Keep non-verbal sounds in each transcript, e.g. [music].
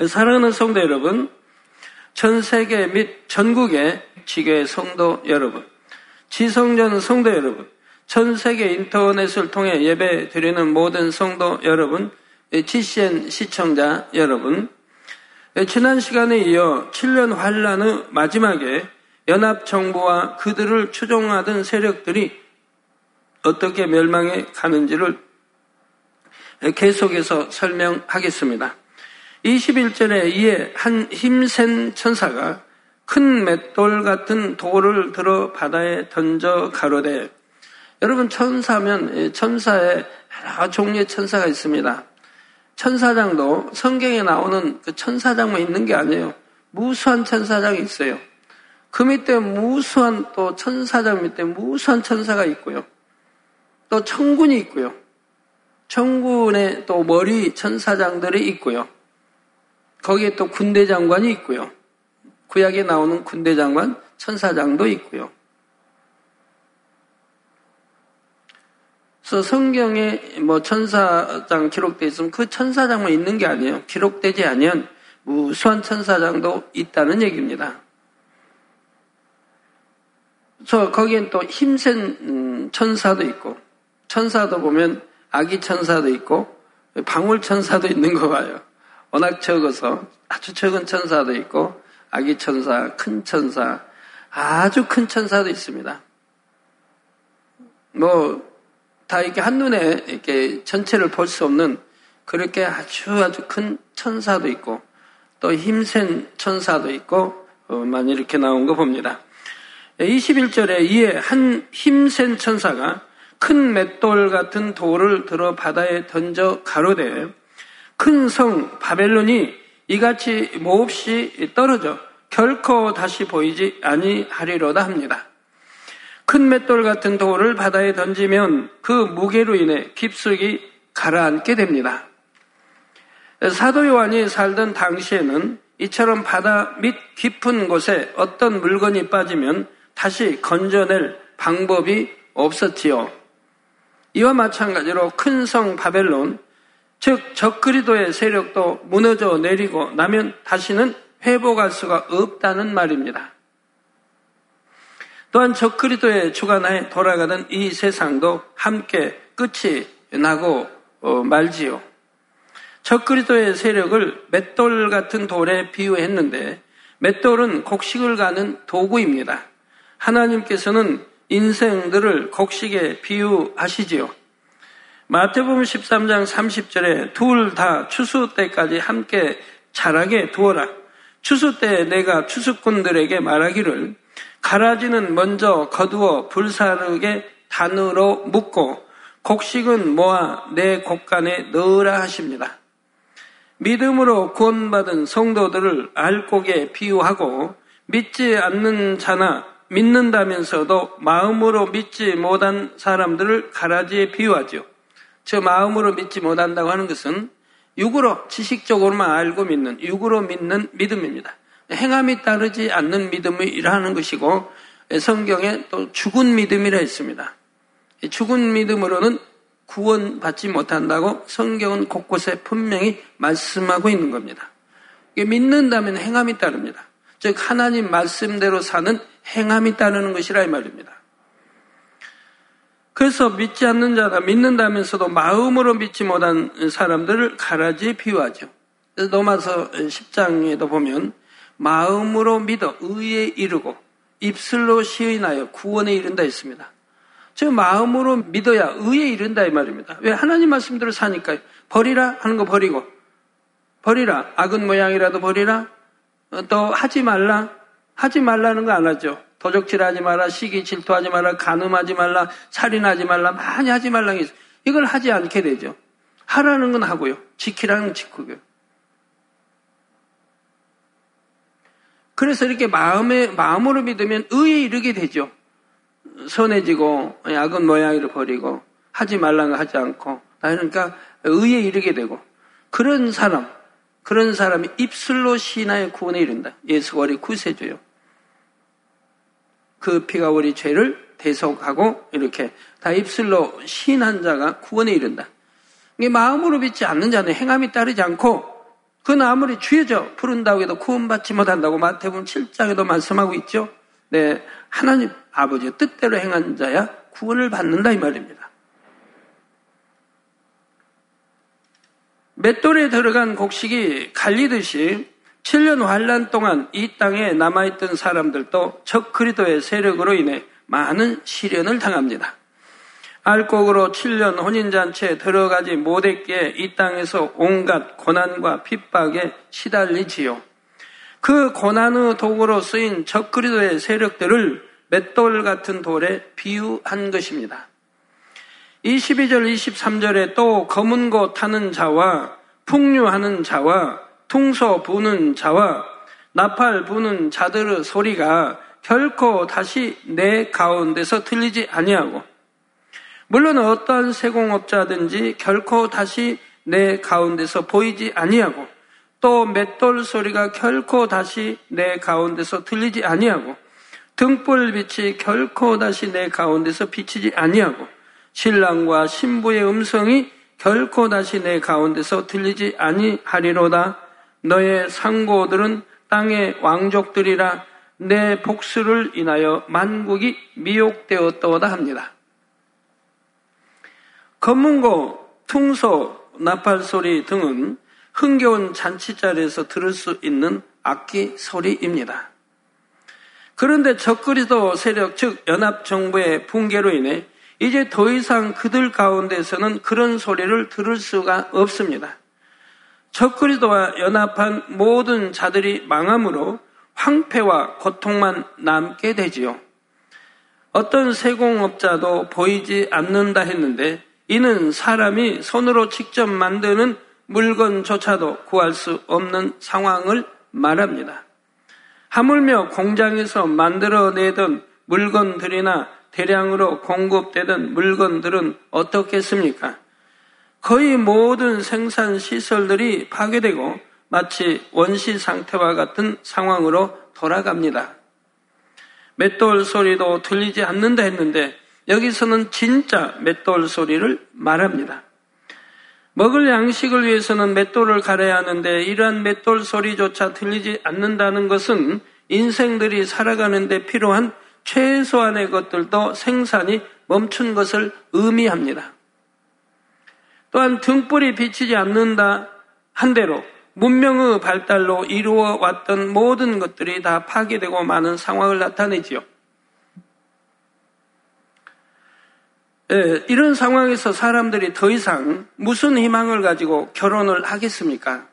사랑하는 성도 여러분, 전 세계 및 전국의 지교의 성도 여러분, 지성전 성도 여러분, 전 세계 인터넷을 통해 예배 드리는 모든 성도 여러분, GCN 시청자 여러분, 지난 시간에 이어 7년 환란 후 마지막에 연합 정부와 그들을 추종하던 세력들이 어떻게 멸망해 가는지를 계속해서 설명하겠습니다. 21절에 이에 한 힘센 천사가 큰 맷돌 같은 돌을 들어 바다에 던져 가로되 여러분 천사면 천사에 여러 종류의 천사가 있습니다. 천사장도 성경에 나오는 그 천사장만 있는 게 아니에요. 무수한 천사장이 있어요. 그 밑에 무수한 또 천사장 밑에 무수한 천사가 있고요. 또 천군이 있고요. 천군에 또 머리 천사장들이 있고요. 거기에 또 군대 장관이 있고요. 구약에 나오는 군대 장관, 천사장도 있고요. 그래서 성경에 뭐 천사장 기록되어 있으면 그 천사장만 있는 게 아니에요. 기록되지 않으면 무수한 천사장도 있다는 얘기입니다. 그래서 거기엔 또 힘센 음, 천사도 있고 천사도 보면 아기 천사도 있고 방울 천사도 있는 거 봐요. 워낙 적어서 아주 적은 천사도 있고 아기 천사, 큰 천사, 아주 큰 천사도 있습니다. 뭐 다 이렇게 한눈에 이렇게 전체를 볼 수 없는 그렇게 아주 아주 큰 천사도 있고 또 힘센 천사도 있고 어, 많이 이렇게 나온 거 봅니다. 21절에 이에 한 힘센 천사가 큰 맷돌 같은 돌을 들어 바다에 던져 가로되 큰 성 바벨론이 이같이 몹시 떨어져 결코 다시 보이지 아니하리로다 합니다. 큰 맷돌 같은 돌을 바다에 던지면 그 무게로 인해 깊숙이 가라앉게 됩니다. 사도 요한이 살던 당시에는 이처럼 바다 밑 깊은 곳에 어떤 물건이 빠지면 다시 건져낼 방법이 없었지요. 이와 마찬가지로 큰 성 바벨론, 즉 적그리도의 세력도 무너져 내리고 나면 다시는 회복할 수가 없다는 말입니다. 또한 적그리도의 주관하에 돌아가던 이 세상도 함께 끝이 나고 어, 말지요. 적그리도의 세력을 맷돌 같은 돌에 비유했는데 맷돌은 곡식을 가는 도구입니다. 하나님께서는 인생들을 곡식에 비유하시지요. 마태복음 13장 30절에 둘 다 추수 때까지 함께 자라게 두어라. 추수 때 내가 추수꾼들에게 말하기를 가라지는 먼저 거두어 불사르게 단으로 묶고 곡식은 모아 내 곡간에 넣으라 하십니다. 믿음으로 구원받은 성도들을 알곡에 비유하고 믿지 않는 자나 믿는다면서도 마음으로 믿지 못한 사람들을 가라지에 비유하죠. 저 마음으로 믿지 못한다고 하는 것은 육으로 지식적으로만 알고 믿는 육으로 믿는 믿음입니다. 행함이 따르지 않는 믿음이라는 것이고 성경에 또 죽은 믿음이라 했습니다. 죽은 믿음으로는 구원받지 못한다고 성경은 곳곳에 분명히 말씀하고 있는 겁니다. 믿는다면 행함이 따릅니다. 즉 하나님 말씀대로 사는 행함이 따르는 것이라 이 말입니다. 그래서 믿지 않는 자나 믿는다면서도 마음으로 믿지 못한 사람들을 가라지에 비유하죠. 로마서 10장에도 보면 마음으로 믿어 의에 이르고 입술로 시인하여 구원에 이른다 했습니다. 즉 마음으로 믿어야 의에 이른다 이 말입니다. 왜 하나님 말씀대로 사니까요. 버리라 하는 거 버리고 버리라 악은 모양이라도 버리라 또 하지 말라 하지 말라는 거 안 하죠. 도적질하지 마라, 시기 질투하지 마라, 간음하지 말라, 살인하지 말라, 많이 하지 말라. 이걸 하지 않게 되죠. 하라는 건 하고요. 지키라는 건 지키고요. 그래서 이렇게 마음에, 마음으로 믿으면 의에 이르게 되죠. 선해지고, 약은 모양이를 버리고, 하지 말라는 거 하지 않고, 그러니까 의에 이르게 되고, 그런 사람, 그런 사람이 입술로 신하의 구원에 이른다. 예수가 우리 구세주요. 그 피가 우리 죄를 대속하고 이렇게 다 입술로 신한 자가 구원에 이른다. 이게 마음으로 믿지 않는 자는 행함이 따르지 않고 그건 아무리 주여져 부른다고 해도 구원받지 못한다고 마태복음 7장에도 말씀하고 있죠. 네, 하나님 아버지의 뜻대로 행한 자야 구원을 받는다 이 말입니다. 맷돌에 들어간 곡식이 갈리듯이 7년 환란 동안 이 땅에 남아있던 사람들도 적 그리도의 세력으로 인해 많은 시련을 당합니다. 알곡으로 7년 혼인잔치에 들어가지 못했기에 이 땅에서 온갖 고난과 핍박에 시달리지요. 그 고난의 도구로 쓰인 적그리도의 세력들을 맷돌 같은 돌에 비유한 것입니다. 22절, 23절에 또 검은 고 타는 자와 풍류하는 자와 퉁소 부는 자와 나팔 부는 자들의 소리가 결코 다시 내 가운데서 들리지 아니하고 물론 어떠한 세공업자든지 결코 다시 내 가운데서 보이지 아니하고 또 맷돌 소리가 결코 다시 내 가운데서 들리지 아니하고 등불 빛이 결코 다시 내 가운데서 비치지 아니하고 신랑과 신부의 음성이 결코 다시 내 가운데서 들리지 아니하리로다 너의 상고들은 땅의 왕족들이라 내 복수를 인하여 만국이 미혹되었다다 합니다. 검문고, 퉁소, 나팔 소리 등은 흥겨운 잔치자리에서 들을 수 있는 악기 소리입니다. 그런데 적그리도 세력, 즉 연합정부의 붕괴로 인해 이제 더 이상 그들 가운데서는 그런 소리를 들을 수가 없습니다. 적그리도와 연합한 모든 자들이 망함으로 황폐와 고통만 남게 되지요. 어떤 세공업자도 보이지 않는다 했는데 이는 사람이 손으로 직접 만드는 물건조차도 구할 수 없는 상황을 말합니다. 하물며 공장에서 만들어내던 물건들이나 대량으로 공급되던 물건들은 어떻겠습니까? 거의 모든 생산 시설들이 파괴되고 마치 원시 상태와 같은 상황으로 돌아갑니다. 맷돌 소리도 들리지 않는다 했는데 여기서는 진짜 맷돌 소리를 말합니다. 먹을 양식을 위해서는 맷돌을 갈아야 하는데 이러한 맷돌 소리조차 들리지 않는다는 것은 인생들이 살아가는데 필요한 최소한의 것들도 생산이 멈춘 것을 의미합니다. 또한 등불이 비치지 않는다 한대로 문명의 발달로 이루어 왔던 모든 것들이 다 파괴되고 많은 상황을 나타내지요. 예, 이런 상황에서 사람들이 더 이상 무슨 희망을 가지고 결혼을 하겠습니까?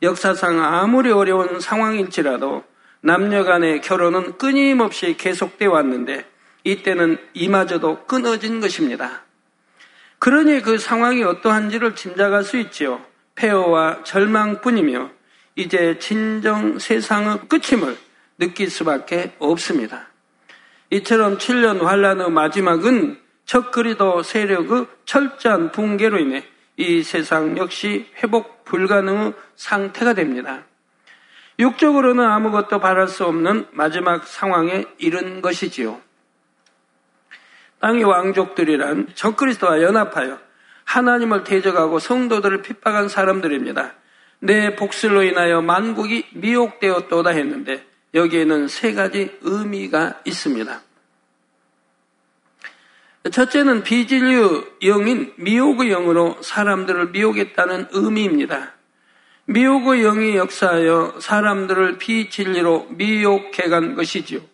역사상 아무리 어려운 상황일지라도 남녀 간의 결혼은 끊임없이 계속되어 왔는데 이때는 이마저도 끊어진 것입니다. 그러니 그 상황이 어떠한지를 짐작할 수 있지요. 폐허와 절망뿐이며 이제 진정 세상의 끝임을 느낄 수밖에 없습니다. 이처럼 7년 환란의 마지막은 척그리도 세력의 철저한 붕괴로 인해 이 세상 역시 회복 불가능의 상태가 됩니다. 육적으로는 아무것도 바랄 수 없는 마지막 상황에 이른 것이지요. 땅의 왕족들이란 적그리스도와 연합하여 하나님을 대적하고 성도들을 핍박한 사람들입니다. 내 복술로 인하여 만국이 미혹되었도다 했는데 여기에는 세 가지 의미가 있습니다. 첫째는 비진류 영인 미혹의 영으로 사람들을 미혹했다는 의미입니다. 미혹의 영이 역사하여 사람들을 비진리로 미혹해간 것이지요.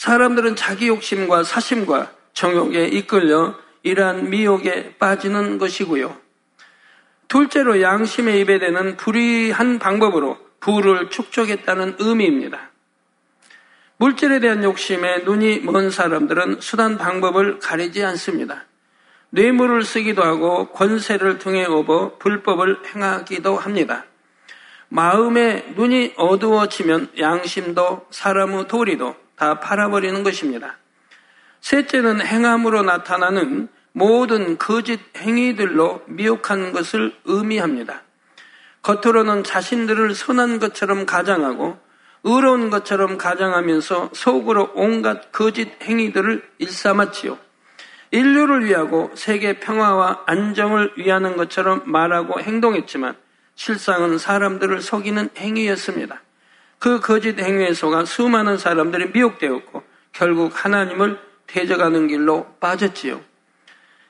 사람들은 자기 욕심과 사심과 정욕에 이끌려 이러한 미혹에 빠지는 것이고요. 둘째로 양심에 입에 대는 불의한 방법으로 부를 축적했다는 의미입니다. 물질에 대한 욕심에 눈이 먼 사람들은 수단 방법을 가리지 않습니다. 뇌물을 쓰기도 하고 권세를 통해 업어 불법을 행하기도 합니다. 마음에 눈이 어두워지면 양심도 사람의 도리도 다 팔아버리는 것입니다. 셋째는 행함으로 나타나는 모든 거짓 행위들로 미혹한 것을 의미합니다. 겉으로는 자신들을 선한 것처럼 가장하고 의로운 것처럼 가장하면서 속으로 온갖 거짓 행위들을 일삼았지요. 인류를 위하고 세계 평화와 안정을 위하는 것처럼 말하고 행동했지만 실상은 사람들을 속이는 행위였습니다. 그 거짓 행위에 속아 수많은 사람들이 미혹되었고 결국 하나님을 대적하는 길로 빠졌지요.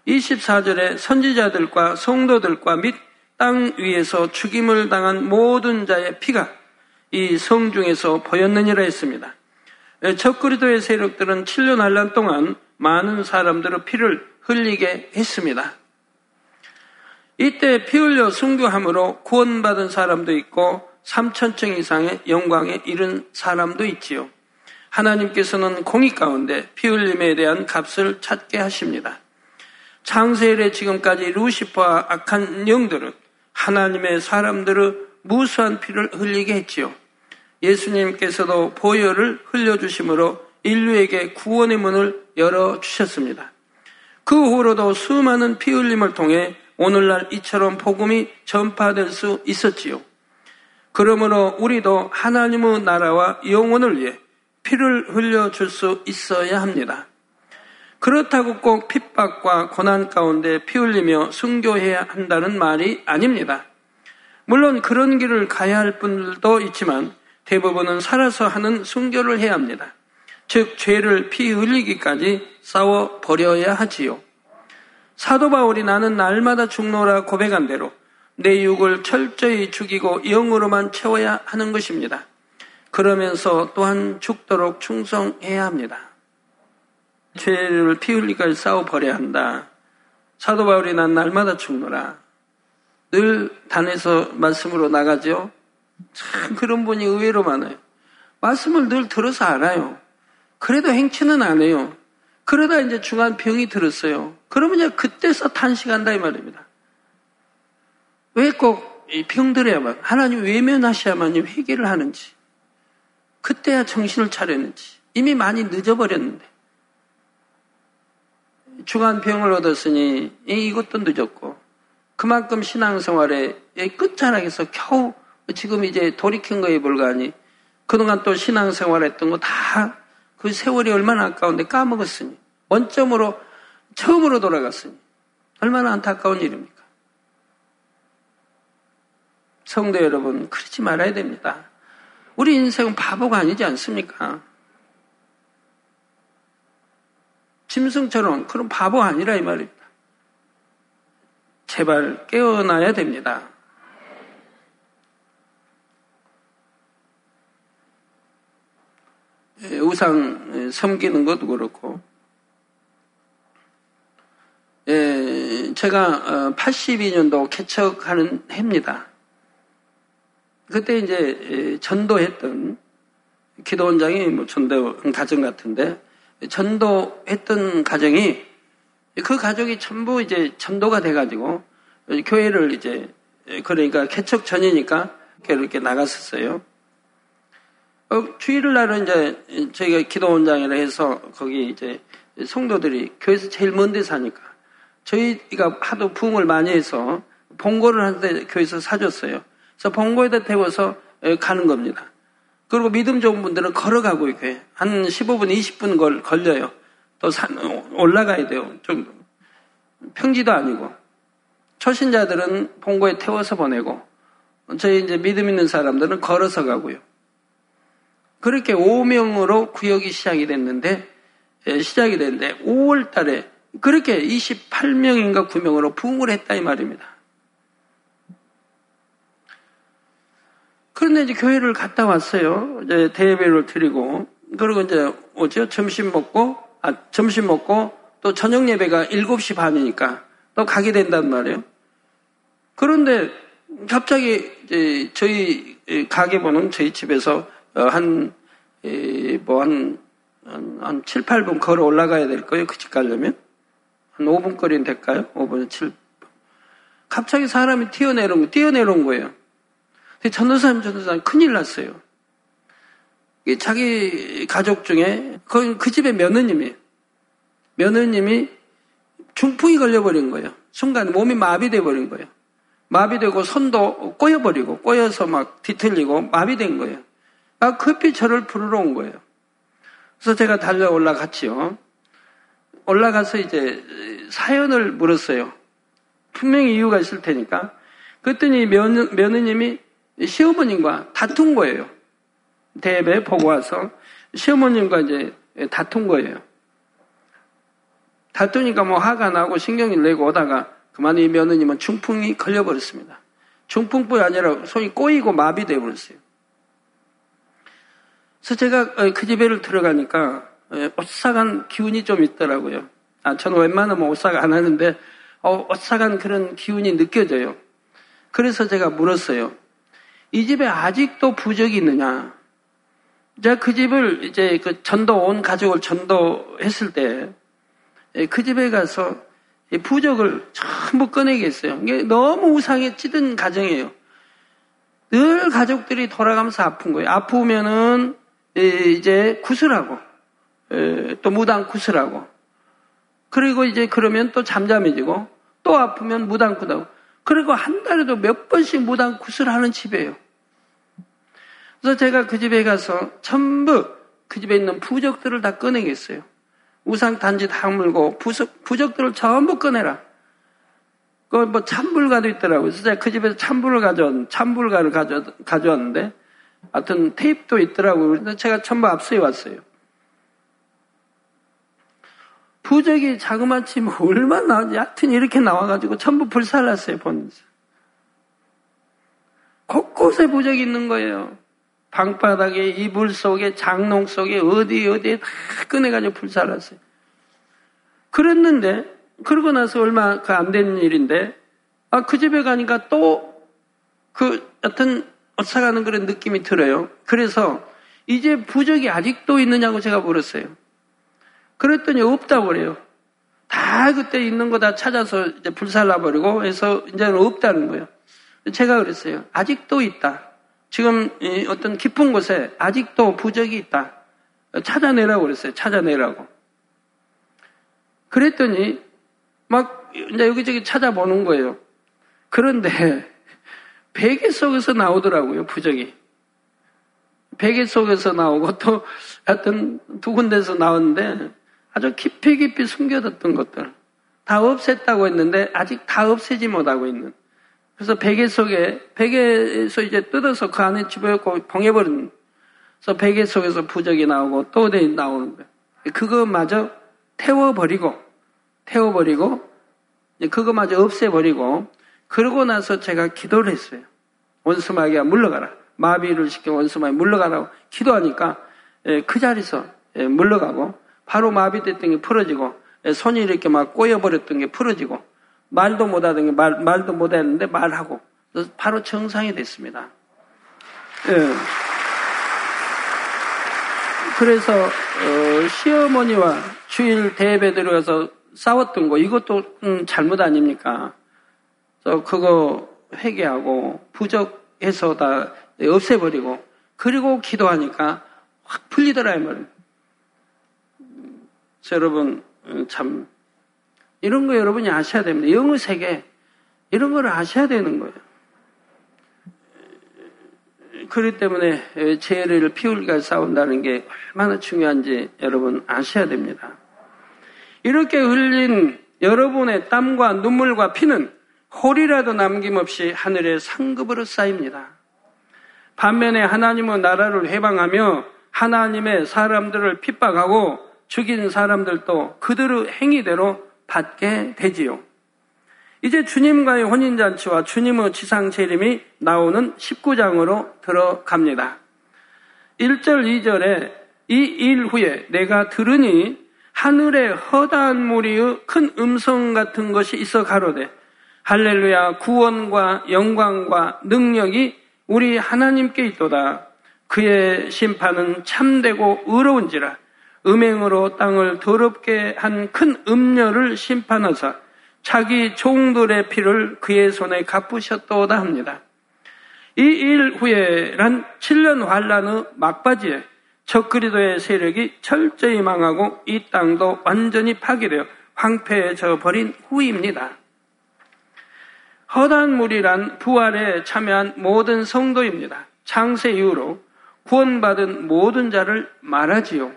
24절에 선지자들과 성도들과 및 땅 위에서 죽임을 당한 모든 자의 피가 이 성 중에서 보였느니라 했습니다. 첫그리도의 세력들은 7년 한란 동안 많은 사람들의 피를 흘리게 했습니다. 이때 피 흘려 순교함으로 구원받은 사람도 있고 3천층 이상의 영광에 이른 사람도 있지요. 하나님께서는 공의 가운데 피 흘림에 대한 값을 찾게 하십니다. 창세일에 지금까지 루시퍼와 악한 영들은 하나님의 사람들의 무수한 피를 흘리게 했지요. 예수님께서도 보혈을 흘려주심으로 인류에게 구원의 문을 열어주셨습니다. 그 후로도 수많은 피 흘림을 통해 오늘날 이처럼 복음이 전파될 수 있었지요. 그러므로 우리도 하나님의 나라와 영혼을 위해 피를 흘려줄 수 있어야 합니다. 그렇다고 꼭 핍박과 고난 가운데 피 흘리며 순교해야 한다는 말이 아닙니다. 물론 그런 길을 가야 할 분들도 있지만 대부분은 살아서 하는 순교를 해야 합니다. 즉 죄를 피 흘리기까지 싸워 버려야 하지요. 사도 바울이 나는 날마다 죽노라 고백한 대로 내 육을 철저히 죽이고 영으로만 채워야 하는 것입니다. 그러면서 또한 죽도록 충성해야 합니다. 죄를 피 흘리까지 싸워 버려야 한다. 사도 바울이 난 날마다 죽노라. 늘 단에서 말씀으로 나가죠. 참 그런 분이 의외로 많아요. 말씀을 늘 들어서 알아요. 그래도 행치는 안 해요. 그러다 이제 중한 병이 들었어요. 그러면 그때서 탄식한다 이 말입니다. 왜 꼭 병들어야만 하나님 외면하셔야만 회개를 하는지 그때야 정신을 차렸는지 이미 많이 늦어버렸는데 중한 병을 얻었으니 이것도 늦었고 그만큼 신앙생활의 끝자락에서 겨우 지금 이제 돌이킨 거에 불과하니 그동안 또 신앙생활 했던 거 다 그 세월이 얼마나 아까운데 까먹었으니 원점으로 처음으로 돌아갔으니 얼마나 안타까운 일입니까? 성도 여러분 그러지 말아야 됩니다. 우리 인생은 바보가 아니지 않습니까? 짐승처럼 그런 바보 아니라 이 말입니다. 제발 깨어나야 됩니다. 예, 우상 섬기는 것도 그렇고, 예, 제가 82년도 어, 개척하는 해입니다. 그때 이제 예, 전도했던 기도원장이 뭐 전도 가정 같은데 전도했던 가정이 그 가족이 전부 이제 전도가 돼가지고 교회를 이제 그러니까 개척 전이니까 이렇게 나갔었어요. 어, 주일 날은 이제 저희가 기도원장이라 해서 거기 이제 성도들이 교회에서 제일 먼 데 사니까 저희가 하도 부흥을 많이 해서 봉고를 한데 교회에서 사줬어요. 그래서 봉고에다 태워서 가는 겁니다. 그리고 믿음 좋은 분들은 걸어가고 이렇게 한 15분, 20분 걸, 걸려요. 또 산, 올라가야 돼요. 좀 평지도 아니고. 초신자들은 봉고에 태워서 보내고, 저희 이제 믿음 있는 사람들은 걸어서 가고요. 그렇게 5명으로 구역이 시작이 됐는데, 예, 시작이 됐는데, 5월 달에 그렇게 28명인가 9명으로 부흥을 했다 이 말입니다. 그런데 이제 교회를 갔다 왔어요. 이제 대예배를 드리고 그리고 이제 오죠. 점심 먹고 아 점심 먹고 또 저녁 예배가 7시 반이니까 또 가게 된단 말이에요. 그런데 갑자기 이제 저희 가게 보는 저희 집에서 한 뭐한 한, 한 7, 8분 걸어 올라가야 될 거예요. 그 집 가려면. 한 5분 거리는 될까요? 5분, 7분. 갑자기 사람이 뛰어내려온, 뛰어내려온 거예요. 전도사님, 전도사님 큰일 났어요. 자기 가족 중에 그, 그 집의 며느님이에요. 며느님이 중풍이 걸려버린 거예요. 순간 몸이 마비돼 버린 거예요. 마비되고 손도 꼬여버리고 꼬여서 막 뒤틀리고 마비된 거예요. 아, 급히 저를 부르러 온 거예요. 그래서 제가 달려 올라갔지요. 올라가서 이제 사연을 물었어요. 분명히 이유가 있을 테니까. 그랬더니 며느, 며느님이 시어머님과 다툰 거예요. 대배 보고 와서 시어머님과 이제 다툰 거예요. 다투니까 뭐 화가 나고 신경이 내고 오다가 그만 이 며느님은 중풍이 걸려버렸습니다. 중풍뿐이 아니라 손이 꼬이고 마비돼 버렸어요. 그래서 제가 어, 그 집에를 들어가니까 어, 오싹한 기운이 좀 있더라고요. 아, 저는 웬만하면 오싹 안 하는데 어, 오싹한 그런 기운이 느껴져요. 그래서 제가 물었어요. 이 집에 아직도 부적이 있느냐? 제가 그 집을 이제 그 전도 온 가족을 전도했을 때그 예, 집에 가서 부적을 전부 꺼내게 했어요. 이게 너무 우상에 찌든 가정이에요. 늘 가족들이 돌아가면서 아픈 거예요. 아프면은 이제 구슬하고 또 무당 구슬하고 그리고 이제 그러면 또 잠잠해지고 또 아프면 무당 구다고 그리고 한 달에도 몇 번씩 무당 구슬하는 집이에요. 그래서 제가 그 집에 가서 전부 그 집에 있는 부적들을 다 꺼내겠어요. 우상 단지 다 물고 부적, 부적들을 전부 꺼내라. 그뭐 참불가도 있더라고요. 그래서 그 집에서 참불을 가져왔, 참불가를 가져, 가져왔는데 하여튼 테이프도 있더라고요. 그래서 제가 전부 앞서해 왔어요. 부적이 자그마치 뭐 얼마나 나오지? 하여튼 이렇게 나와가지고 전부 불살랐어요, 보면서. 곳곳에 부적이 있는 거예요. 방바닥에, 이불 속에, 장롱 속에, 어디, 어디에 다 꺼내가지고 불살랐어요. 그랬는데, 그러고 나서 얼마 그안된 일인데, 아, 그 집에 가니까 또, 그, 어떤, 어사가는 그런 느낌이 들어요. 그래서, 이제 부적이 아직도 있느냐고 제가 물었어요. 그랬더니 없다고 그래요. 다 그때 있는 거 다 찾아서 이제 불살라버리고 해서 이제는 없다는 거예요. 제가 그랬어요. 아직도 있다. 지금 어떤 깊은 곳에 아직도 부적이 있다. 찾아내라고 그랬어요. 찾아내라고. 그랬더니 막 이제 여기저기 찾아보는 거예요. 그런데 [laughs] 베개 속에서 나오더라고요. 부적이. 베개 속에서 나오고 또 하여튼 두 군데서 나왔는데 아주 깊이 깊이 숨겨뒀던 것들 다 없앴다고 했는데 아직 다 없애지 못하고 있는 그래서 베개 속에 베개에서 이제 뜯어서 그 안에 집어넣고 봉해버린 그래서 베개 속에서 부적이 나오고 또 나오는 거예요. 그거마저 태워버리고 태워버리고 그거마저 없애버리고 그러고 나서 제가 기도를 했어요. 원수마귀야 물러가라. 마비를 시켜 원수마귀 물러가라고 기도하니까 예, 그 자리에서 예, 물러가고 바로 마비됐던 게 풀어지고 예, 손이 이렇게 막 꼬여버렸던 게 풀어지고 말도 못하던 게 말, 말도 못했는데 말하고 바로 정상이 됐습니다. 예. 그래서 어, 시어머니와 주일 대회 들어가서 싸웠던 거 이것도 음, 잘못 아닙니까? 그래서 그거 회개하고 부적해서 다 없애버리고 그리고 기도하니까 확 풀리더라 이 말이에요. 여러분 어, 참 이런 거 여러분이 아셔야 됩니다. 영어 세계 이런 거를 아셔야 되는 거예요. 그렇기 때문에 죄를 피울까 싸운다는 게 얼마나 중요한지 여러분 아셔야 됩니다. 이렇게 흘린 여러분의 땀과 눈물과 피는 홀이라도 남김없이 하늘의 상급으로 쌓입니다. 반면에 하나님은 나라를 해방하며 하나님의 사람들을 핍박하고 죽인 사람들도 그들의 행위대로 받게 되지요. 이제 주님과의 혼인잔치와 주님의 지상재림이 나오는 19장으로 들어갑니다. 1절, 2절에 이 일 후에 내가 들으니 하늘에 허다한 무리의 큰 음성 같은 것이 있어 가로되 할렐루야 구원과 영광과 능력이 우리 하나님께 있도다. 그의 심판은 참되고 의로운지라 음행으로 땅을 더럽게 한 큰 음녀를 심판하사 자기 종들의 피를 그의 손에 갚으셨도다 합니다. 이 일 후에란 7년 환란의 막바지에 적그리도의 세력이 철저히 망하고 이 땅도 완전히 파괴되어 황폐해져 버린 후입니다. 허단 물이란 부활에 참여한 모든 성도입니다. 창세 이후로 구원받은 모든 자를 말하지요.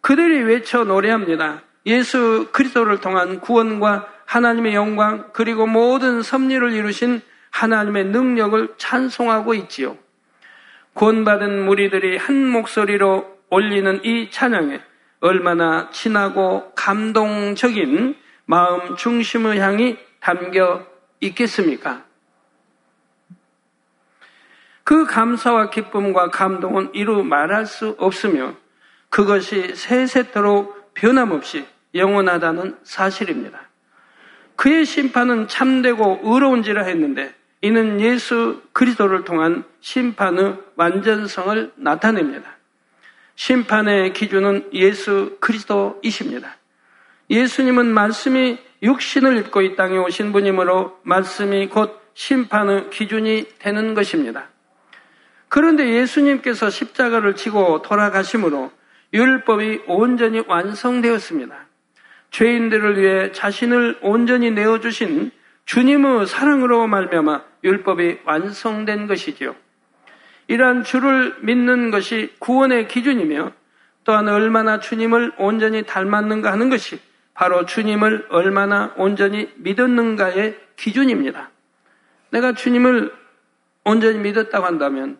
그들이 외쳐 노래합니다. 예수 그리스도를 통한 구원과 하나님의 영광 그리고 모든 섭리를 이루신 하나님의 능력을 찬송하고 있지요. 구원받은 무리들이 한 목소리로 올리는 이 찬양에 얼마나 진하고 감동적인 마음 중심의 향이 담겨 있겠습니까? 그 감사와 기쁨과 감동은 이루 말할 수 없으며 그것이 세세토록 변함없이 영원하다는 사실입니다. 그의 심판은 참되고 의로운지라 했는데 이는 예수 그리스도를 통한 심판의 완전성을 나타냅니다. 심판의 기준은 예수 그리스도이십니다. 예수님은 말씀이 육신을 입고 이 땅에 오신 분이므로 말씀이 곧 심판의 기준이 되는 것입니다. 그런데 예수님께서 십자가를 지고 돌아가심으로 율법이 온전히 완성되었습니다. 죄인들을 위해 자신을 온전히 내어 주신 주님의 사랑으로 말미암아 율법이 완성된 것이지요. 이러한 주를 믿는 것이 구원의 기준이며 또한 얼마나 주님을 온전히 닮았는가 하는 것이 바로 주님을 얼마나 온전히 믿었는가의 기준입니다. 내가 주님을 온전히 믿었다고 한다면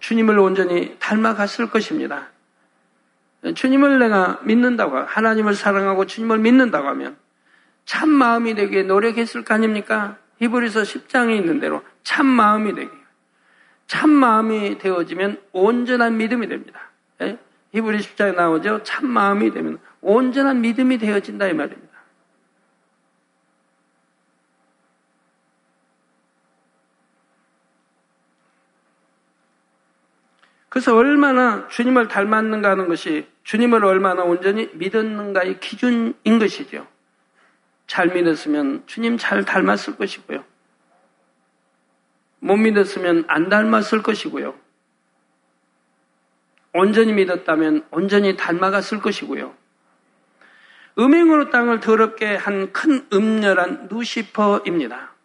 주님을 온전히 닮아갔을 것입니다. 주님을 내가 믿는다고, 하나님을 사랑하고 주님을 믿는다고 하면 참 마음이 되기에 노력했을 거 아닙니까? 히브리서 10장에 있는 대로 참 마음이 되기. 참 마음이 되어지면 온전한 믿음이 됩니다. 예? 히브리 10장에 나오죠? 참 마음이 되면 온전한 믿음이 되어진다 이 말입니다. 그래서 얼마나 주님을 닮았는가 하는 것이 주님을 얼마나 온전히 믿었는가의 기준인 것이죠. 잘 믿었으면 주님 잘 닮았을 것이고요. 못 믿었으면 안 닮았을 것이고요. 온전히 믿었다면 온전히 닮아갔을 것이고요. 음행으로 땅을 더럽게 한 큰 음녀란 누시퍼입니다.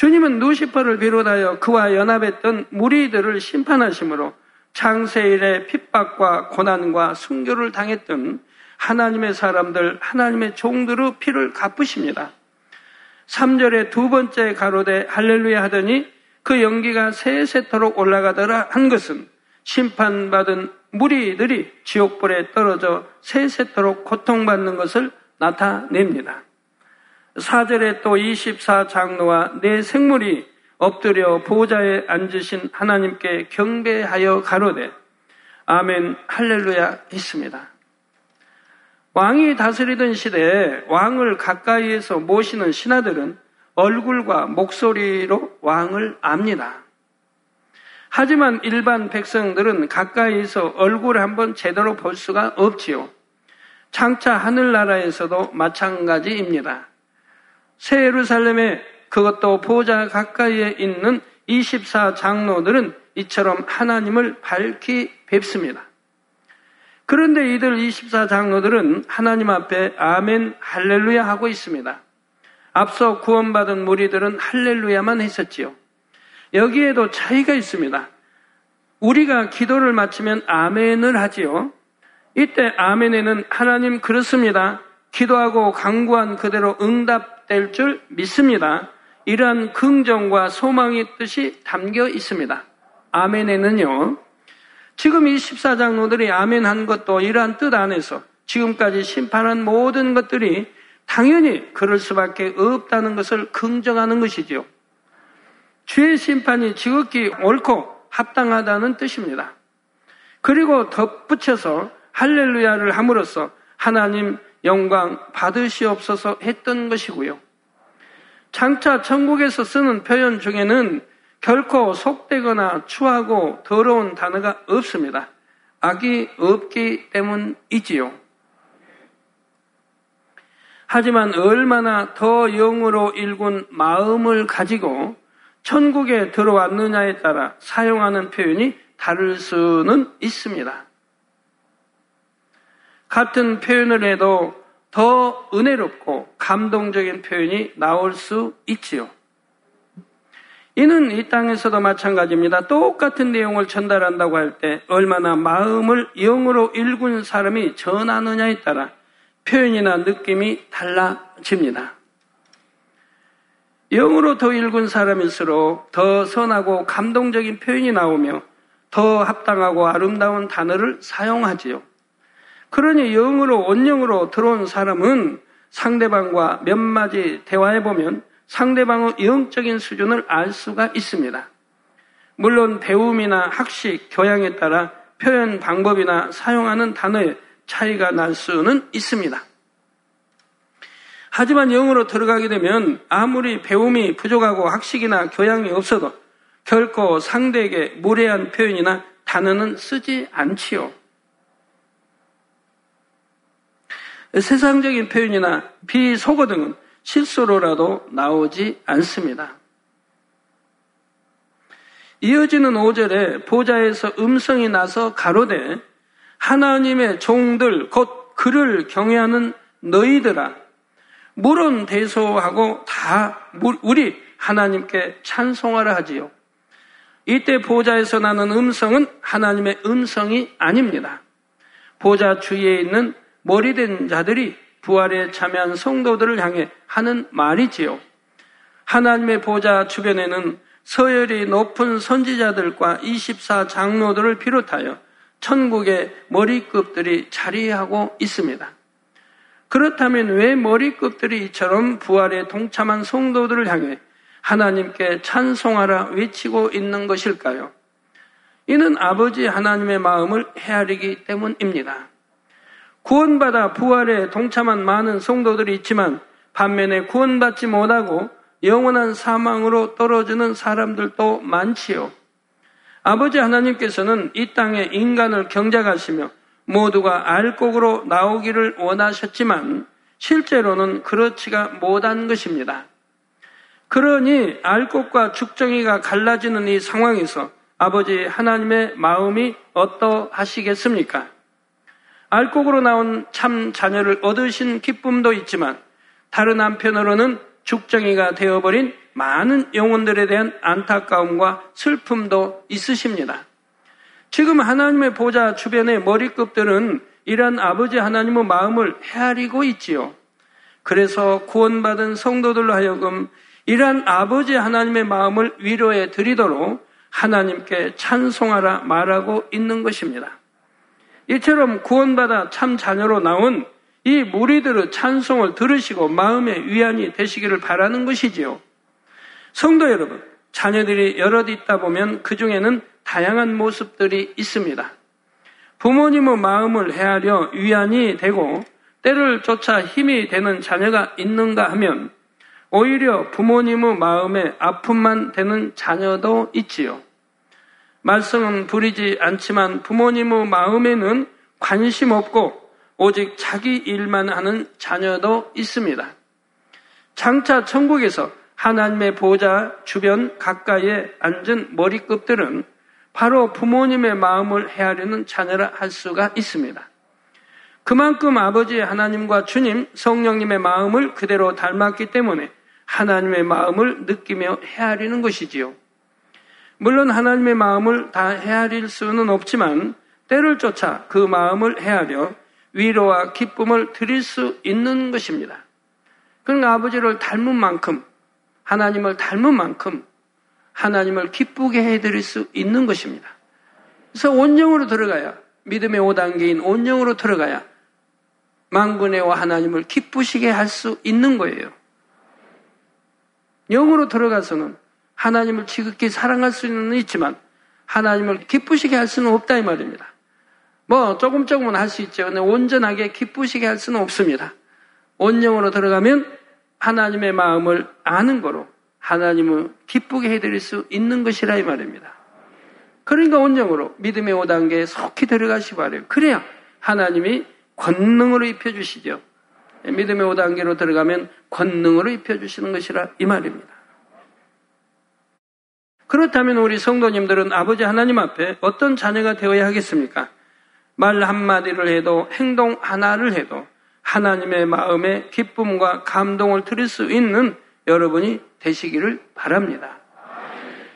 주님은 누시퍼를 비롯하여 그와 연합했던 무리들을 심판하심으로 창세일의 핍박과 고난과 순교를 당했던 하나님의 사람들, 하나님의 종들의 피를 갚으십니다. 3절에 두 번째 가로대 할렐루야 하더니 그 연기가 세세토록 올라가더라 한 것은 심판받은 무리들이 지옥불에 떨어져 세세토록 고통받는 것을 나타냅니다. 4절에 또 24장로와 네 생물이 엎드려 보좌에 앉으신 하나님께 경배하여 가로되 아멘 할렐루야 했습니다. 왕이 다스리던 시대에 왕을 가까이에서 모시는 신하들은 얼굴과 목소리로 왕을 압니다. 하지만 일반 백성들은 가까이서 얼굴을 한번 제대로 볼 수가 없지요. 장차 하늘나라에서도 마찬가지입니다. 새 예루살렘에 그것도 보좌 가까이에 있는 24 장로들은 이처럼 하나님을 밝히 뵙습니다. 그런데 이들 24 장로들은 하나님 앞에 아멘 할렐루야 하고 있습니다. 앞서 구원받은 무리들은 할렐루야만 했었지요. 여기에도 차이가 있습니다. 우리가 기도를 마치면 아멘을 하지요. 이때 아멘에는 하나님 그렇습니다. 기도하고 강구한 그대로 응답 될 줄 믿습니다. 이러한 긍정과 소망의 뜻이 담겨 있습니다. 아멘에는요. 지금 이 14장로들이 아멘 한 것도 이러한 뜻 안에서 지금까지 심판한 모든 것들이 당연히 그럴 수밖에 없다는 것을 긍정하는 것이지요. 죄의 심판이 지극히 옳고 합당하다는 뜻입니다. 그리고 덧붙여서 할렐루야를 함으로써 하나님 영광 받으시옵소서 했던 것이고요. 장차 천국에서 쓰는 표현 중에는 결코 속되거나 추하고 더러운 단어가 없습니다. 악이 없기 때문이지요. 하지만 얼마나 더 영으로 일군 마음을 가지고 천국에 들어왔느냐에 따라 사용하는 표현이 다를 수는 있습니다. 같은 표현을 해도 더 은혜롭고 감동적인 표현이 나올 수 있지요. 이는 이 땅에서도 마찬가지입니다. 똑같은 내용을 전달한다고 할 때 얼마나 마음을 영으로 읽은 사람이 전하느냐에 따라 표현이나 느낌이 달라집니다. 영으로 더 읽은 사람일수록 더 선하고 감동적인 표현이 나오며 더 합당하고 아름다운 단어를 사용하지요. 그러니 영으로 원영으로 들어온 사람은 상대방과 몇 마디 대화해 보면 상대방의 영적인 수준을 알 수가 있습니다. 물론 배움이나 학식, 교양에 따라 표현 방법이나 사용하는 단어의 차이가 날 수는 있습니다. 하지만 영으로 들어가게 되면 아무리 배움이 부족하고 학식이나 교양이 없어도 결코 상대에게 무례한 표현이나 단어는 쓰지 않지요. 세상적인 표현이나 비속어 등은 실수로라도 나오지 않습니다. 이어지는 5절에 보좌에서 음성이 나서 가로되 하나님의 종들 곧 그를 경외하는 너희들아 물은 대소하고 다 우리 하나님께 찬송하라 하지요. 이때 보좌에서 나는 음성은 하나님의 음성이 아닙니다. 보좌 주위에 있는 머리된 자들이 부활에 참여한 성도들을 향해 하는 말이지요. 하나님의 보좌 주변에는 서열이 높은 선지자들과 24 장로들을 비롯하여 천국의 머리급들이 자리하고 있습니다. 그렇다면 왜 머리급들이 이처럼 부활에 동참한 성도들을 향해 하나님께 찬송하라 외치고 있는 것일까요? 이는 아버지 하나님의 마음을 헤아리기 때문입니다. 구원받아 부활에 동참한 많은 성도들이 있지만 반면에 구원받지 못하고 영원한 사망으로 떨어지는 사람들도 많지요. 아버지 하나님께서는 이 땅에 인간을 경작하시며 모두가 알곡으로 나오기를 원하셨지만 실제로는 그렇지가 못한 것입니다. 그러니 알곡과 죽정이가 갈라지는 이 상황에서 아버지 하나님의 마음이 어떠하시겠습니까? 알곡으로 나온 참 자녀를 얻으신 기쁨도 있지만 다른 한편으로는 죽정이가 되어버린 많은 영혼들에 대한 안타까움과 슬픔도 있으십니다. 지금 하나님의 보좌 주변의 머리급들은 이런 아버지 하나님의 마음을 헤아리고 있지요. 그래서 구원받은 성도들로 하여금 이러한 아버지 하나님의 마음을 위로해 드리도록 하나님께 찬송하라 말하고 있는 것입니다. 이처럼 구원받아 참 자녀로 나온 이 무리들의 찬송을 들으시고 마음의 위안이 되시기를 바라는 것이지요. 성도 여러분, 자녀들이 여럿 있다 보면 그 중에는 다양한 모습들이 있습니다. 부모님의 마음을 헤아려 위안이 되고 때를 쫓아 힘이 되는 자녀가 있는가 하면 오히려 부모님의 마음에 아픔만 되는 자녀도 있지요. 말씀은 부리지 않지만 부모님의 마음에는 관심 없고 오직 자기 일만 하는 자녀도 있습니다. 장차 천국에서 하나님의 보좌 주변 가까이에 앉은 머리급들은 바로 부모님의 마음을 헤아리는 자녀라 할 수가 있습니다. 그만큼 아버지 하나님과 주님, 성령님의 마음을 그대로 닮았기 때문에 하나님의 마음을 느끼며 헤아리는 것이지요. 물론 하나님의 마음을 다 헤아릴 수는 없지만 때를 쫓아 그 마음을 헤아려 위로와 기쁨을 드릴 수 있는 것입니다. 그러니까 아버지를 닮은 만큼 하나님을 닮은 만큼 하나님을 기쁘게 해드릴 수 있는 것입니다. 그래서 온영으로 들어가야 믿음의 5단계인 온영으로 들어가야 망군의와 하나님을 기쁘시게 할 수 있는 거예요. 영으로 들어가서는 하나님을 지극히 사랑할 수는 있지만 하나님을 기쁘시게 할 수는 없다 이 말입니다. 뭐 조금 조금은 할 수 있죠. 근데 온전하게 기쁘시게 할 수는 없습니다. 온영으로 들어가면 하나님의 마음을 아는 거로 하나님을 기쁘게 해드릴 수 있는 것이라 이 말입니다. 그러니까 온영으로 믿음의 5단계에 속히 들어가시 바래요. 그래야 하나님이 권능으로 입혀주시죠. 믿음의 5단계로 들어가면 권능으로 입혀주시는 것이라 이 말입니다. 그렇다면 우리 성도님들은 아버지 하나님 앞에 어떤 자녀가 되어야 하겠습니까? 말 한마디를 해도 행동 하나를 해도 하나님의 마음에 기쁨과 감동을 드릴 수 있는 여러분이 되시기를 바랍니다.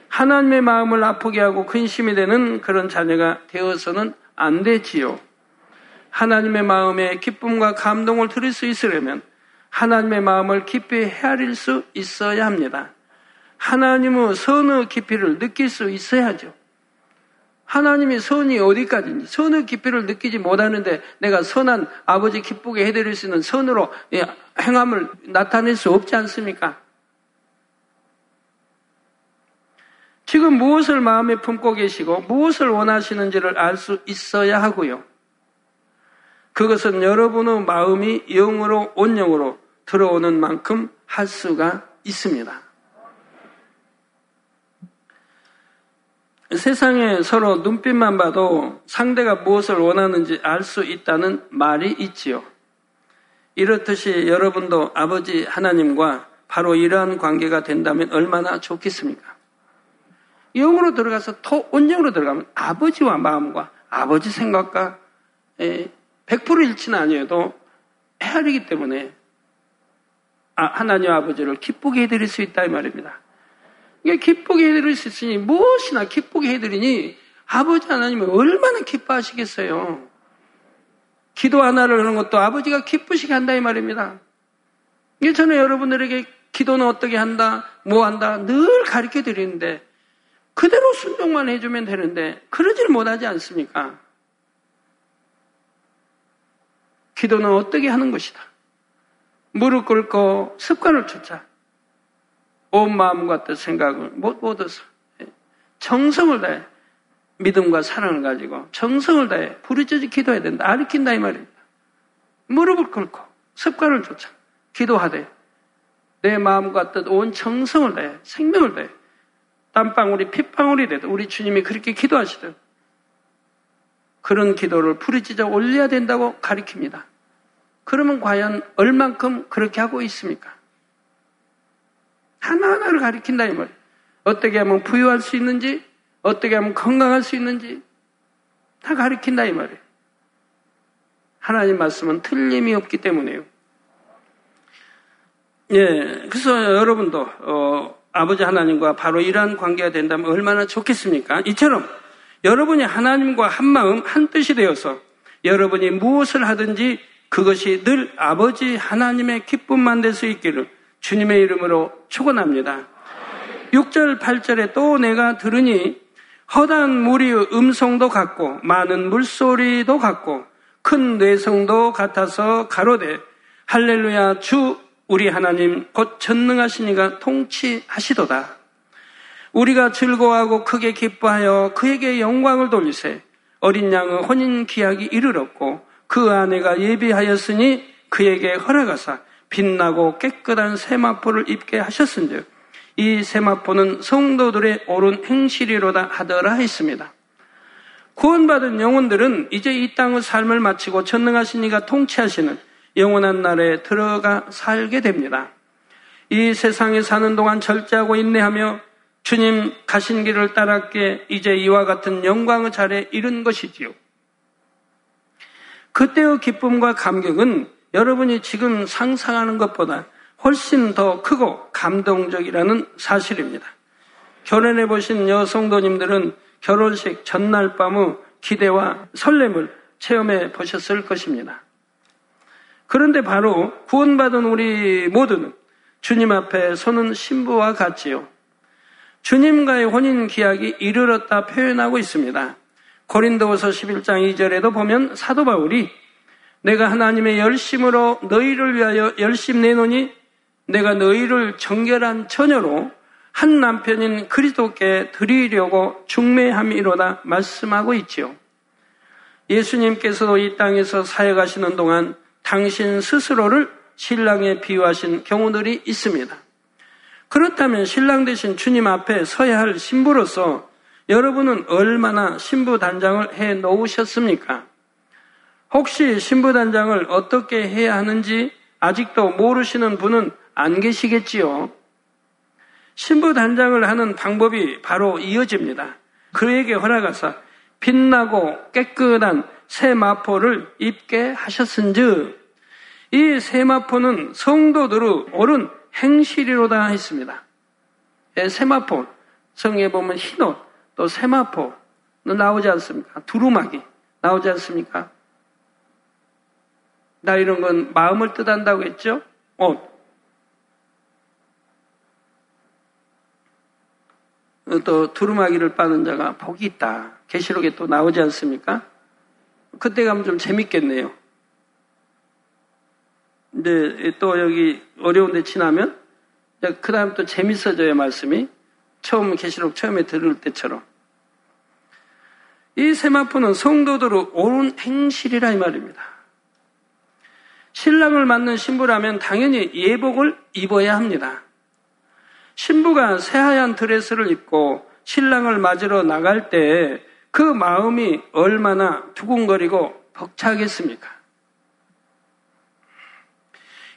하나님의 마음을 아프게 하고 근심이 되는 그런 자녀가 되어서는 안 되지요. 하나님의 마음에 기쁨과 감동을 들을 수 있으려면 하나님의 마음을 깊이 헤아릴 수 있어야 합니다. 하나님의 선의 깊이를 느낄 수 있어야죠. 하나님의 선이 어디까지인지 선의 깊이를 느끼지 못하는데 내가 선한 아버지 기쁘게 해드릴 수 있는 선으로 행함을 나타낼 수 없지 않습니까? 지금 무엇을 마음에 품고 계시고 무엇을 원하시는지를 알 수 있어야 하고요. 그것은 여러분의 마음이 영으로 온영으로 들어오는 만큼 할 수가 있습니다. 세상에 서로 눈빛만 봐도 상대가 무엇을 원하는지 알 수 있다는 말이 있지요. 이렇듯이 여러분도 아버지 하나님과 바로 이러한 관계가 된다면 얼마나 좋겠습니까? 영으로 들어가서 더 온영으로 들어가면 아버지와 마음과 아버지 생각과 100% 일치는 아니어도 헤아리기 때문에 아, 하나님 아버지를 기쁘게 해드릴 수 있다 이 말입니다. 이게 기쁘게 해드릴 수 있으니 무엇이나 기쁘게 해드리니 아버지 하나님은 얼마나 기뻐하시겠어요. 기도 하나를 하는 것도 아버지가 기쁘시게 한다 이 말입니다. 이게 저는 여러분들에게 기도는 어떻게 한다, 뭐 한다 늘 가르쳐 드리는데 그대로 순종만 해주면 되는데 그러지를 못하지 않습니까? 기도는 어떻게 하는 것이다. 무릎 꿇고 습관을 쫓아 온 마음과 뜻 생각을 못 얻어서 정성을 다해 믿음과 사랑을 가지고 정성을 다해 부르짖어 기도해야 된다. 아리킨다 이 말입니다. 무릎을 꿇고 습관을 쫓아 기도하되 내 마음과 뜻 온 정성을 다해 생명을 다해 땀방울이 핏방울이 돼도 우리 주님이 그렇게 기도하시듯 그런 기도를 부르짖어 올려야 된다고 가리킵니다. 그러면 과연 얼만큼 그렇게 하고 있습니까? 하나하나를 가리킨다 이 말이에요. 어떻게 하면 부유할 수 있는지, 어떻게 하면 건강할 수 있는지 다 가리킨다 이 말이에요. 하나님 말씀은 틀림이 없기 때문에요. 예, 그래서 여러분도 어, 아버지 하나님과 바로 이러한 관계가 된다면 얼마나 좋겠습니까? 이처럼 여러분이 하나님과 한 마음 한 뜻이 되어서 여러분이 무엇을 하든지 그것이 늘 아버지 하나님의 기쁨만 될 수 있기를 주님의 이름으로 축원합니다. 6절 8절에 또 내가 들으니 허다한 무리의 음성도 같고 많은 물소리도 같고 큰 뇌성도 같아서 가로되 할렐루야 주 우리 하나님 곧 전능하시니가 통치하시도다. 우리가 즐거워하고 크게 기뻐하여 그에게 영광을 돌리세 어린 양의 혼인 기약이 이르렀고 그 아내가 예비하였으니 그에게 허락하사 빛나고 깨끗한 세마포를 입게 하셨은즉 이 세마포는 성도들의 옳은 행실이로다 하더라 했습니다. 구원받은 영혼들은 이제 이 땅의 삶을 마치고 전능하신 이가 통치하시는 영원한 날에 들어가 살게 됩니다. 이 세상에 사는 동안 절제하고 인내하며 주님 가신 길을 따랐기에 이제 이와 같은 영광의 자리에 이른 것이지요. 그때의 기쁨과 감격은 여러분이 지금 상상하는 것보다 훨씬 더 크고 감동적이라는 사실입니다. 결혼해 보신 여성도님들은 결혼식 전날 밤의 기대와 설렘을 체험해 보셨을 것입니다. 그런데 바로 구원받은 우리 모두는 주님 앞에 서는 신부와 같지요. 주님과의 혼인 기약이 이르렀다 표현하고 있습니다. 고린도후서 11장 2절에도 보면 사도 바울이 내가 하나님의 열심으로 너희를 위하여 열심 내노니 내가 너희를 정결한 처녀로 한 남편인 그리스도께 드리려고 중매함이로다 말씀하고 있지요. 예수님께서도 이 땅에서 사역하시는 동안 당신 스스로를 신랑에 비유하신 경우들이 있습니다. 그렇다면 신랑 대신 주님 앞에 서야 할 신부로서 여러분은 얼마나 신부 단장을 해 놓으셨습니까? 혹시 신부 단장을 어떻게 해야 하는지 아직도 모르시는 분은 안 계시겠지요? 신부 단장을 하는 방법이 바로 이어집니다. 그에게 허락하사 빛나고 깨끗한 새 마포를 입게 하셨은즉 이 새 마포는 성도들의 옳은 행실이로다 했습니다. 예, 세마포 성에 보면 흰옷 또 세마포 나오지 않습니까? 두루마기 나오지 않습니까? 나 이런 건 마음을 뜻한다고 했죠? 옷. 또 두루마기를 빠는 자가 복이 있다. 계시록에 또 나오지 않습니까? 그때 가면 좀 재밌겠네요. 근데 또 여기 어려운데 지나면 그 다음 또 재밌어져요 말씀이 처음 계시록 처음에 들을 때처럼 이 세마포는 성도들의 옳은 행실이라 이 말입니다. 신랑을 맞는 신부라면 당연히 예복을 입어야 합니다. 신부가 새하얀 드레스를 입고 신랑을 맞으러 나갈 때 그 마음이 얼마나 두근거리고 벅차겠습니까?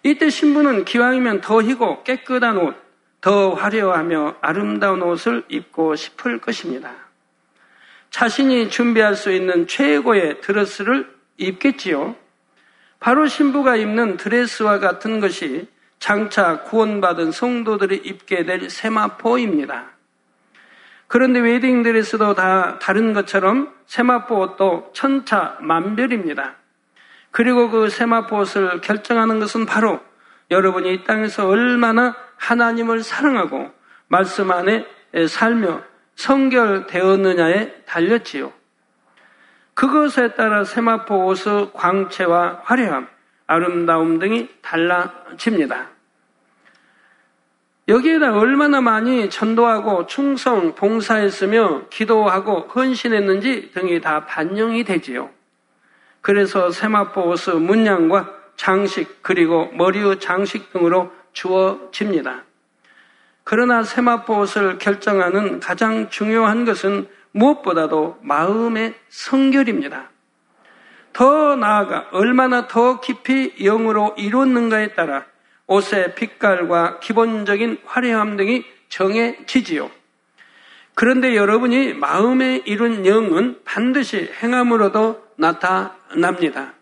이때 신부는 기왕이면 더 희고 깨끗한 옷, 더 화려하며 아름다운 옷을 입고 싶을 것입니다. 자신이 준비할 수 있는 최고의 드레스를 입겠지요. 바로 신부가 입는 드레스와 같은 것이 장차 구원받은 성도들이 입게 될 세마포입니다. 그런데 웨딩 드레스도 다 다른 것처럼 세마포 옷도 천차 만별입니다. 그리고 그 세마포 옷을 결정하는 것은 바로 여러분이 이 땅에서 얼마나 하나님을 사랑하고 말씀 안에 살며 성결되었느냐에 달렸지요. 그것에 따라 세마포 옷의 광채와 화려함, 아름다움 등이 달라집니다. 여기에다 얼마나 많이 전도하고 충성, 봉사했으며 기도하고 헌신했는지 등이 다 반영이 되지요. 그래서 세마포 옷의 문양과 장식 그리고 머리의 장식 등으로 주어집니다. 그러나 세마포 옷을 결정하는 가장 중요한 것은 무엇보다도 마음의 성결입니다. 더 나아가 얼마나 더 깊이 영으로 이뤘는가에 따라 옷의 빛깔과 기본적인 화려함 등이 정해지지요. 그런데 여러분이 마음에 이룬 영은 반드시 행함으로도 나타납니다.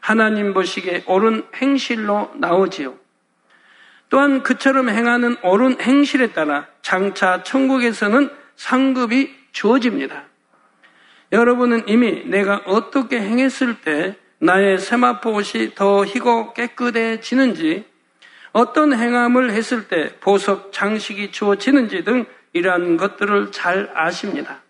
하나님 보시기에 옳은 행실로 나오지요. 또한 그처럼 행하는 옳은 행실에 따라 장차 천국에서는 상급이 주어집니다. 여러분은 이미 내가 어떻게 행했을 때 나의 세마포 옷이 더 희고 깨끗해지는지 어떤 행함을 했을 때 보석 장식이 주어지는지 등 이러한 것들을 잘 아십니다.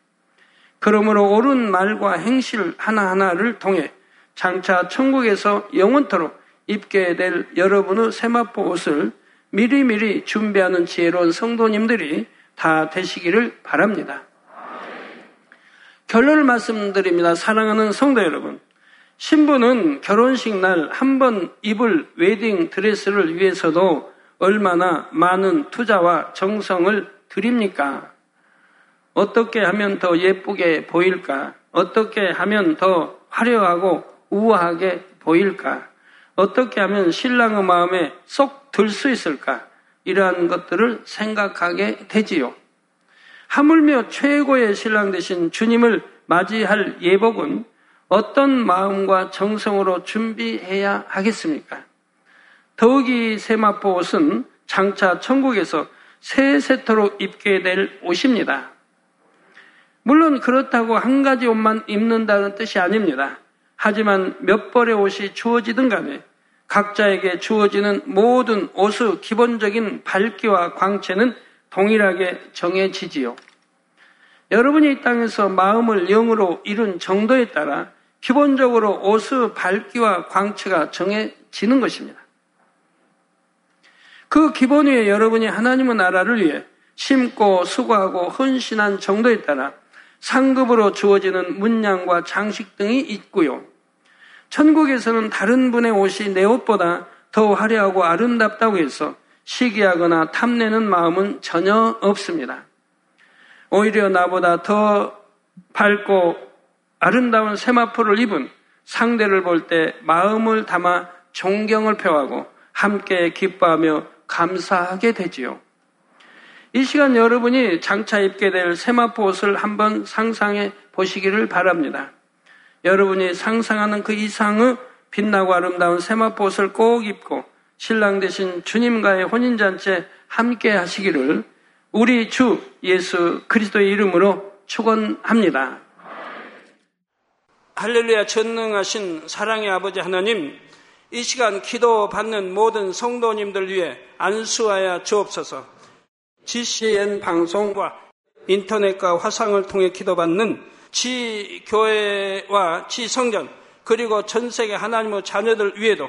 그러므로 옳은 말과 행실 하나하나를 통해 장차 천국에서 영원토록 입게 될 여러분의 세마포 옷을 미리미리 준비하는 지혜로운 성도님들이 다 되시기를 바랍니다. 결론을 말씀드립니다. 사랑하는 성도 여러분. 신부는 결혼식 날 한 번 입을 웨딩 드레스를 위해서도 얼마나 많은 투자와 정성을 드립니까? 어떻게 하면 더 예쁘게 보일까? 어떻게 하면 더 화려하고 우아하게 보일까? 어떻게 하면 신랑의 마음에 쏙 들 수 있을까? 이러한 것들을 생각하게 되지요. 하물며 최고의 신랑 되신 주님을 맞이할 예복은 어떤 마음과 정성으로 준비해야 하겠습니까? 더욱이 세마포 옷은 장차 천국에서 세세토록 입게 될 옷입니다. 물론 그렇다고 한 가지 옷만 입는다는 뜻이 아닙니다. 하지만 몇 벌의 옷이 주어지든 간에 각자에게 주어지는 모든 옷의 기본적인 밝기와 광채는 동일하게 정해지지요. 여러분이 이 땅에서 마음을 영으로 이룬 정도에 따라 기본적으로 옷의 밝기와 광채가 정해지는 것입니다. 그 기본 위에 여러분이 하나님의 나라를 위해 심고 수고하고 헌신한 정도에 따라 상급으로 주어지는 문양과 장식 등이 있고요. 천국에서는 다른 분의 옷이 내 옷보다 더 화려하고 아름답다고 해서 시기하거나 탐내는 마음은 전혀 없습니다. 오히려 나보다 더 밝고 아름다운 세마포를 입은 상대를 볼 때 마음을 담아 존경을 표하고 함께 기뻐하며 감사하게 되지요. 이 시간 여러분이 장차 입게 될 세마포 옷을 한번 상상해 보시기를 바랍니다. 여러분이 상상하는 그 이상의 빛나고 아름다운 세마포 옷을 꼭 입고 신랑 대신 주님과의 혼인잔치에 함께 하시기를 우리 주 예수 그리스도의 이름으로 축원합니다. 할렐루야 전능하신 사랑의 아버지 하나님 이 시간 기도 받는 모든 성도님들 위해 안수하여 주옵소서. GCN 방송과 인터넷과 화상을 통해 기도받는 지 교회와 지 성전 그리고 전 세계 하나님의 자녀들 위에도